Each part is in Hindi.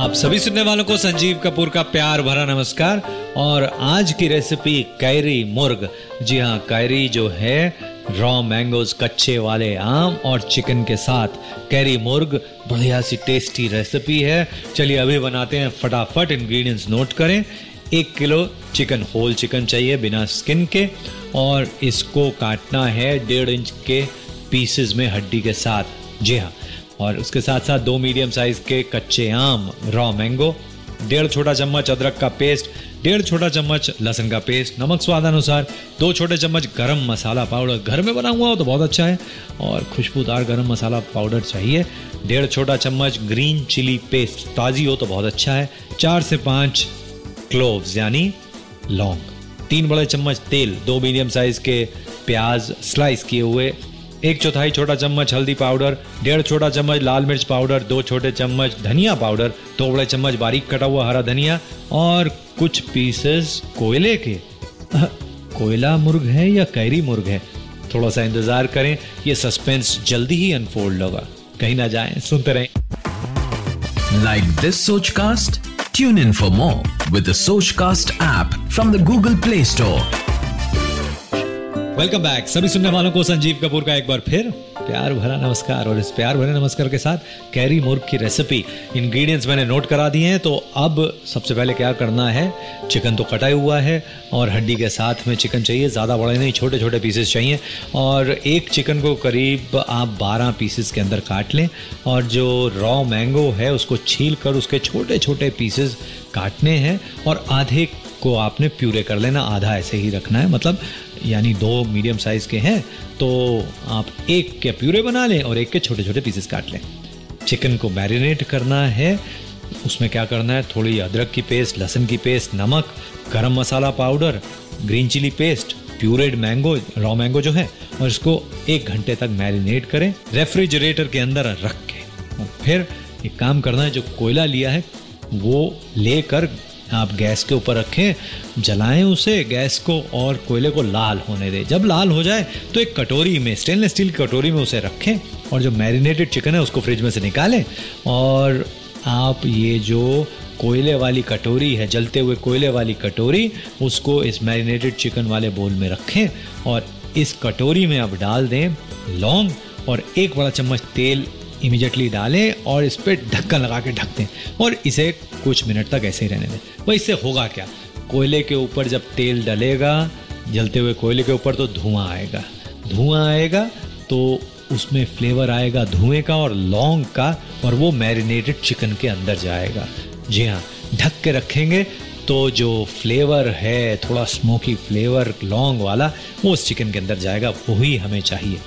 आप सभी सुनने वालों को संजीव कपूर का प्यार भरा नमस्कार और आज की रेसिपी कैरी मुर्ग। जी हाँ कैरी जो है रॉ मैंगोज कच्चे वाले आम और चिकन के साथ। कैरी मुर्ग, बढ़िया सी टेस्टी रेसिपी है। चलिए अभी बनाते हैं, फटाफट इंग्रेडिएंट्स नोट करें। एक किलो चिकन होल चिकन चाहिए बिना स्किन के और इसको काटना है डेढ़ इंच के पीसेस में हड्डी के साथ। जी हाँ और उसके साथ साथ दो मीडियम साइज़ के कच्चे आम रॉ मैंगो डेढ़ छोटा चम्मच अदरक का पेस्ट डेढ़ छोटा चम्मच लहसुन का पेस्ट नमक स्वाद अनुसार, दो छोटे चम्मच गरम मसाला पाउडर घर में बना हुआ हो तो बहुत अच्छा है। और खुशबूदार गरम मसाला पाउडर चाहिए। डेढ़ छोटा चम्मच ग्रीन चिली पेस्ट ताज़ी हो तो बहुत अच्छा है। चार से पाँच क्लोव्स यानी लौंग तीन बड़े चम्मच तेल, दो मीडियम साइज़ के प्याज स्लाइस किए हुए एक चौथाई छोटा चम्मच हल्दी पाउडर, डेढ़ छोटा चम्मच लाल मिर्च पाउडर, दो छोटे चम्मच धनिया पाउडर, दो बड़े चम्मच बारीक कटा हुआ हरा धनिया और कुछ पीसेस कोयले के कोयला मुर्ग है या कैरी मुर्ग है थोड़ा सा इंतज़ार करें, ये सस्पेंस जल्दी ही अनफोल्ड होगा कहीं ना जाए, सुनते रहें Like this Sochcast? Tune in for more with the Sochcast app from the Google Play Store. Welcome back सभी सुनने वालों को संजीव कपूर का एक बार फिर प्यार भरा नमस्कार और इस प्यार भरे नमस्कार के साथ कैरी मुर्ग की रेसिपी इंग्रेडिएंट्स मैंने नोट करा दिए हैं। तो अब सबसे पहले क्या करना है? चिकन तो कटा हुआ है और हड्डी के साथ में चिकन चाहिए। ज़्यादा बड़े नहीं छोटे छोटे पीसेस चाहिए। और एक चिकन को करीब आप 12 पीसेस के अंदर काट लें और जो रॉ मैंगो है, उसको छील कर उसके छोटे छोटे पीसेस काटने हैं और आधे को आपने प्यूरे कर लेना, आधा ऐसे ही रखना है। मतलब यानी दो मीडियम साइज़ के हैं तो आप एक के प्यूरे बना लें और एक के छोटे छोटे पीसेस काट लें। चिकन को मैरिनेट करना है। उसमें क्या करना है? थोड़ी अदरक की पेस्ट लहसुन की पेस्ट नमक, garam masala powder green chilli paste pureed mango raw mango जो है, और इसको एक घंटे तक मैरिनेट करें। रेफ्रिजरेटर के अंदर रख के। और फिर एक काम करना है, जो कोयला लिया है, वो लेकर आप गैस के ऊपर रखें, जलाएँ उसे, गैस को और कोयले को लाल होने दें। जब लाल हो जाए तो एक कटोरी में स्टेनलेस स्टील की कटोरी में उसे रखें और जो मैरिनेटेड चिकन है, उसको फ्रिज में से निकालें। और आप ये जो कोयले वाली कटोरी है, जलते हुए कोयले वाली कटोरी, उसको इस मैरिनेटेड चिकन वाले बोल में रखें और इस कटोरी में आप डाल दें लौंग और एक बड़ा चम्मच तेल इमीडिएटली डालें और इस पर ढक्कन लगा के ढक दें और इसे कुछ मिनट तक ऐसे ही रहने दें। वह इससे होगा क्या? कोयले के ऊपर जब तेल डलेगा, जलते हुए कोयले के ऊपर तो धुआँ आएगा। धुआँ आएगा तो उसमें फ्लेवर आएगा धुएँ का और लौंग का और वो मैरिनेटेड चिकन के अंदर जाएगा। जी हाँ ढक के रखेंगे तो जो फ्लेवर है, थोड़ा स्मोकी फ्लेवर लौंग वाला, वो उस चिकन के अंदर जाएगा। वही हमें चाहिए।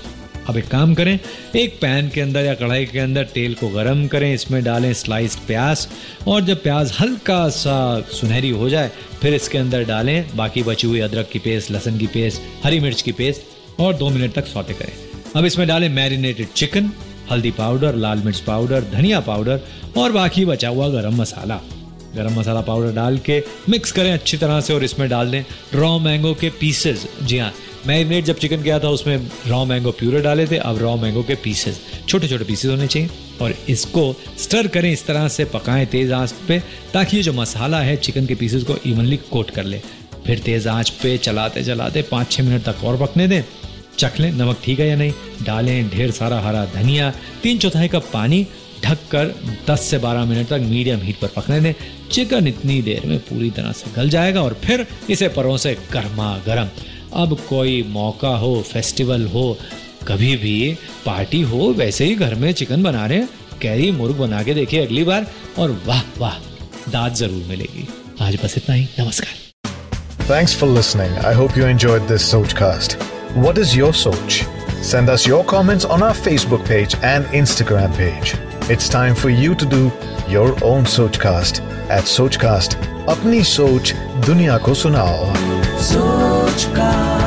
अब एक काम करें, एक पैन के अंदर या कढ़ाई के अंदर तेल को गरम करें, इसमें डालें स्लाइस्ड प्याज और जब प्याज हल्का सा सुनहरी हो जाए, फिर इसके अंदर डालें बाकी बची हुई अदरक की पेस्ट लहसुन की पेस्ट हरी मिर्च की पेस्ट और दो मिनट तक सौते करें। अब इसमें डालें मैरिनेटेड चिकन हल्दी पाउडर लाल मिर्च पाउडर धनिया पाउडर और बाकी बचा हुआ गरम मसाला। गरम मसाला पाउडर डाल के मिक्स करें अच्छी तरह से और इसमें डाल दें रॉ मैंगो के पीसेस जी हाँ मैरिनेट जब चिकन किया था, उसमें रॉ मैंगो प्यूरे डाले थे। अब रॉ मैंगो के पीसेस छोटे छोटे पीसेस होने चाहिए और इसको स्टर करें, इस तरह से पकाएँ तेज़ आँच पे, ताकि ये जो मसाला है चिकन के पीसेस को इवनली कोट कर ले। फिर तेज़ आँच पे चलाते चलाते पाँच छः मिनट तक और पकने दें। चख लें, नमक ठीक है या नहीं? डालें ढेर सारा हरा धनिया, तीन चौथाई कप पानी ढक कर 10 से 12 मिनट तक मीडियम हीट पर पकने दें। चिकन इतनी देर में पूरी तरह से गल जाएगा और फिर इसे परों से गर्मा गर्म अब कोई मौका हो फेस्टिवल हो कभी भी पार्टी हो वैसे ही घर में चिकन बना रहे कैरी मुर्ग बना के देखिए अगली बार और वाह वाह दाद ज़रूर मिलेगी आज बस इतना ही नमस्कार Thanks for listening. I hope you enjoyed this Sochcast. What is your Soch? Send us your comments on our Facebook page and Instagram page. It's time for you to do your own Sochcast at Sochcast. अपनी सोच दुनिया को सुनाओ Podcast.